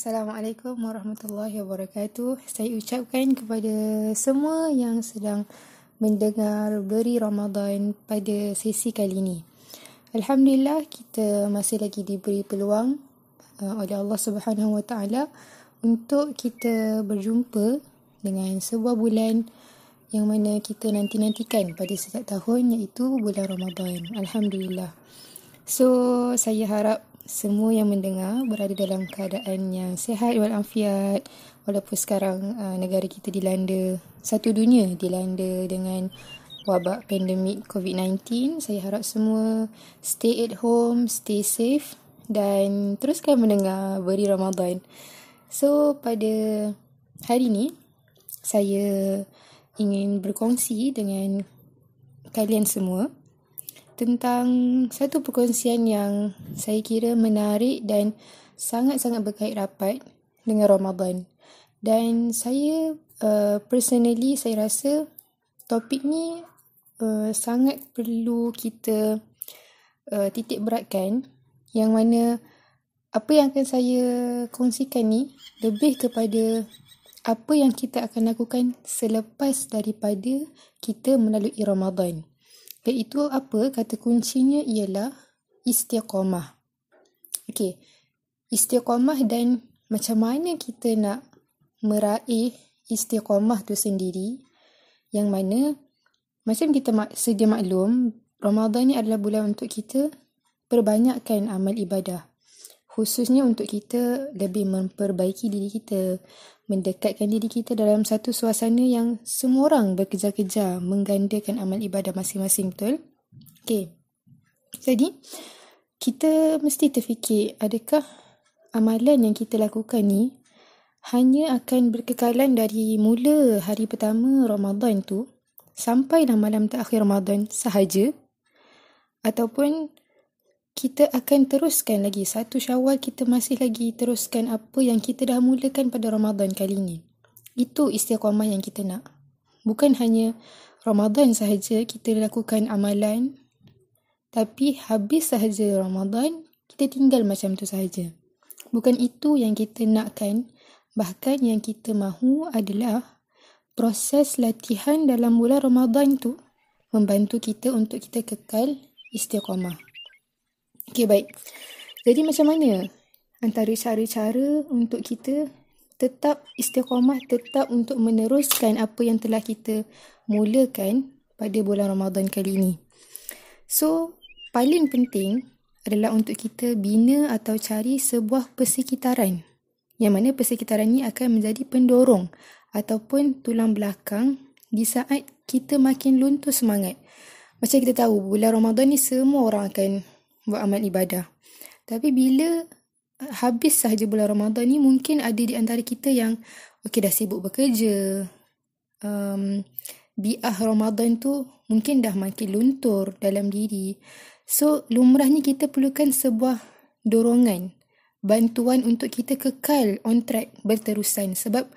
Assalamualaikum warahmatullahi wabarakatuh. Saya ucapkan kepada semua yang sedang mendengar beri Ramadan pada sesi kali ini. Alhamdulillah kita masih lagi diberi peluang uh, oleh Allah Subhanahu Wa Taala untuk kita berjumpa dengan sebuah bulan yang mana kita nanti-nantikan pada setiap tahun iaitu bulan Ramadan. Alhamdulillah. So, saya harap semua yang mendengar berada dalam keadaan yang sehat walafiat walaupun sekarang uh, negara kita dilanda satu dunia dilanda dengan wabak pandemik COVID-19 saya harap semua stay at home stay safe dan teruskan mendengar beri Ramadan. So pada hari ini saya ingin berkongsi dengan kalian semua tentang satu perkongsian yang saya kira menarik dan sangat-sangat berkait rapat dengan Ramadan. Dan saya uh, personally saya rasa topik ni uh, sangat perlu kita uh, titik beratkan yang mana apa yang akan saya kongsikan ni lebih kepada apa yang kita akan lakukan selepas daripada kita melalui Ramadan. Iaitu apa? Kata kuncinya ialah istiqamah. Okey. Istiqamah dan macam mana kita nak meraih istiqamah tu sendiri yang mana macam kita sedia maklum Ramadan ni adalah bulan untuk kita perbanyakkan amal ibadah khususnya untuk kita lebih memperbaiki diri kita mendekatkan diri kita dalam satu suasana yang semua orang bekerja-kerja menggandakan amal ibadah masing-masing betul? Okey. Jadi kita mesti terfikir adakah amalan yang kita lakukan ni hanya akan berkekalan dari mula hari pertama Ramadan tu sampai dalam malam terakhir Ramadan sahaja ataupun kita akan teruskan lagi. Satu syawal kita masih lagi teruskan apa yang kita dah mulakan pada Ramadan kali ini. Itu istiqamah yang kita nak. Bukan hanya Ramadan sahaja kita lakukan amalan. Tapi habis sahaja Ramadan, kita tinggal macam tu sahaja. Bukan itu yang kita nakkan. Bahkan yang kita mahu adalah proses latihan dalam bulan Ramadan tu membantu kita untuk kita kekal istiqamah. Okey baik. Jadi macam mana antara cara-cara untuk kita tetap istiqamah, tetap untuk meneruskan apa yang telah kita mulakan pada bulan Ramadan kali ini. So, paling penting adalah untuk kita bina atau cari sebuah persekitaran. Yang mana persekitaran ini akan menjadi pendorong ataupun tulang belakang di saat kita makin luntur semangat. Macam kita tahu, bulan Ramadan ni semua orang akan buat amal ibadah. Tapi bila uh, habis sahaja bulan Ramadan ni mungkin ada di antara kita yang okey dah sibuk bekerja. Um, biah Ramadan tu mungkin dah makin luntur dalam diri. So lumrahnya kita perlukan sebuah dorongan, bantuan untuk kita kekal on track berterusan sebab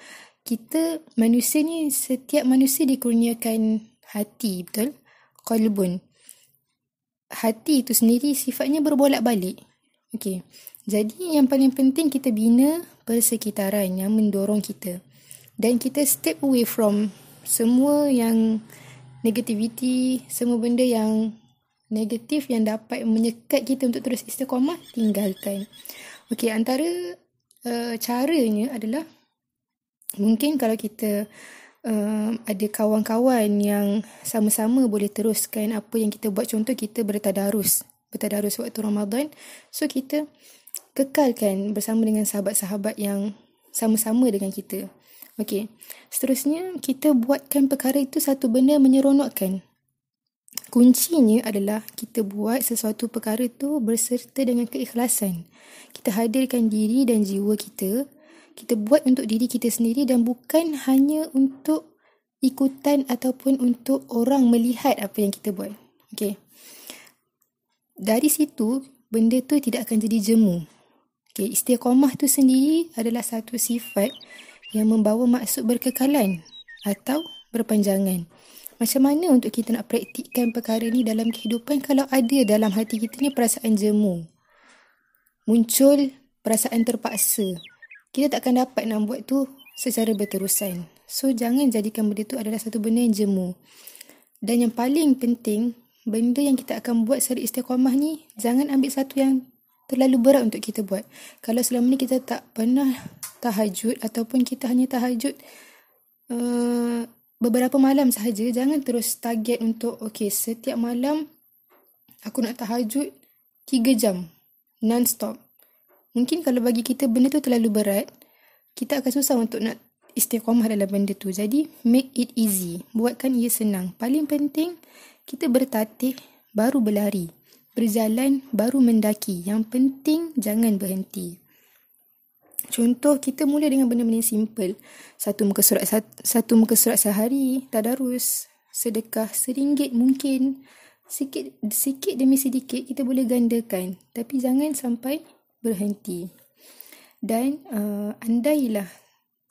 kita manusia ni setiap manusia dikurniakan hati betul qalbun hati itu sendiri sifatnya berbolak-balik. Okey. Jadi yang paling penting kita bina persekitaran yang mendorong kita. Dan kita step away from semua yang negativity, semua benda yang negatif yang dapat menyekat kita untuk terus istiqamah, tinggalkan. Okey, antara uh, caranya adalah mungkin kalau kita uh, ada kawan-kawan yang sama-sama boleh teruskan apa yang kita buat. Contoh kita bertadarus. Bertadarus waktu Ramadan. So kita kekalkan bersama dengan sahabat-sahabat yang sama-sama dengan kita. Okey. Seterusnya kita buatkan perkara itu satu benda menyeronokkan. Kuncinya adalah kita buat sesuatu perkara itu berserta dengan keikhlasan. Kita hadirkan diri dan jiwa kita kita buat untuk diri kita sendiri dan bukan hanya untuk ikutan ataupun untuk orang melihat apa yang kita buat. Okay. Dari situ, benda tu tidak akan jadi jemu. Okay, istiqamah tu sendiri adalah satu sifat yang membawa maksud berkekalan atau berpanjangan. Macam mana untuk kita nak praktikkan perkara ni dalam kehidupan kalau ada dalam hati kita ni perasaan jemu. Muncul perasaan terpaksa. Kita tak akan dapat nak buat tu secara berterusan. So, jangan jadikan benda tu adalah satu benda yang jemu. Dan yang paling penting, benda yang kita akan buat secara istiqamah ni, jangan ambil satu yang terlalu berat untuk kita buat. Kalau selama ni kita tak pernah tahajud ataupun kita hanya tahajud uh, beberapa malam sahaja, jangan terus target untuk okay, setiap malam aku nak tahajud 3 jam non-stop. Mungkin kalau bagi kita benda tu terlalu berat, kita akan susah untuk nak istiqamah dalam benda tu. Jadi, make it easy. Buatkan ia senang. Paling penting, kita bertatih baru berlari. Berjalan baru mendaki. Yang penting jangan berhenti. Contoh kita mula dengan benda-benda simple. Satu muka surat satu muka surat sehari, tadarus, sedekah seringgit mungkin. Sikit sikit demi sedikit kita boleh gandakan. Tapi jangan sampai berhenti. Dan uh, andailah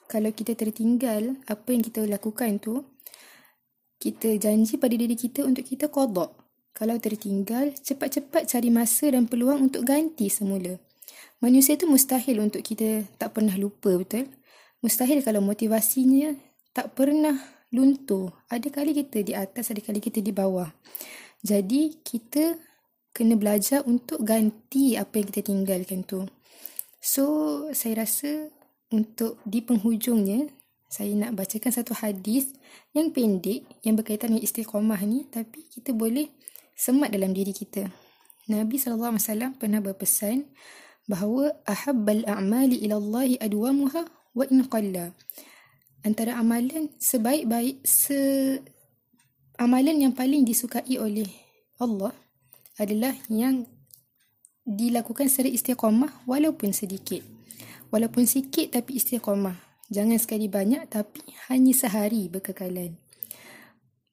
kalau kita tertinggal apa yang kita lakukan tu, kita janji pada diri kita untuk kita kodok. Kalau tertinggal, cepat-cepat cari masa dan peluang untuk ganti semula. Manusia itu mustahil untuk kita tak pernah lupa, betul? Mustahil kalau motivasinya tak pernah luntur. Ada kali kita di atas, ada kali kita di bawah. Jadi, kita kena belajar untuk ganti apa yang kita tinggalkan tu. So, saya rasa untuk di penghujungnya, saya nak bacakan satu hadis yang pendek yang berkaitan dengan istiqamah ni tapi kita boleh semat dalam diri kita. Nabi SAW pernah berpesan bahawa ahabbal a'mali ila Allah adwamuha wa in qalla. Antara amalan sebaik-baik se amalan yang paling disukai oleh Allah adalah yang dilakukan secara istiqamah walaupun sedikit. Walaupun sikit tapi istiqamah. Jangan sekali banyak tapi hanya sehari berkekalan.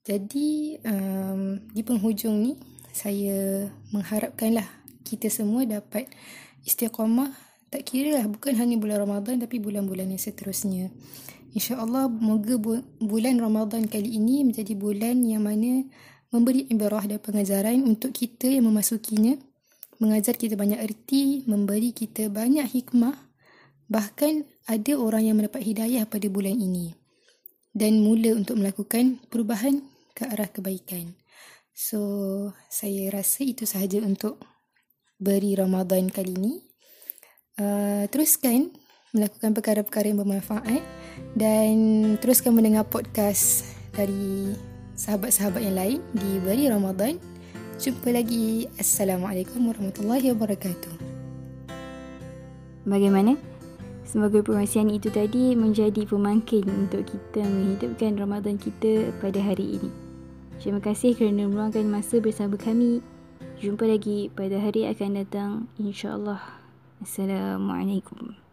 Jadi um, di penghujung ni saya mengharapkanlah kita semua dapat istiqamah tak kira lah bukan hanya bulan Ramadan tapi bulan-bulan yang seterusnya. InsyaAllah moga bu- bulan Ramadan kali ini menjadi bulan yang mana memberi ibarah dan pengajaran untuk kita yang memasukinya. Mengajar kita banyak erti, memberi kita banyak hikmah. Bahkan ada orang yang mendapat hidayah pada bulan ini. Dan mula untuk melakukan perubahan ke arah kebaikan. So, saya rasa itu sahaja untuk beri Ramadan kali ini. Uh, teruskan melakukan perkara-perkara yang bermanfaat dan teruskan mendengar podcast dari sahabat-sahabat yang lain di beri Ramadan. Jumpa lagi. Assalamualaikum warahmatullahi wabarakatuh. Bagaimana? Semoga perkongsian itu tadi menjadi pemangkin untuk kita menghidupkan Ramadan kita pada hari ini. Terima kasih kerana meluangkan masa bersama kami. Jumpa lagi pada hari akan datang insya-Allah. Assalamualaikum.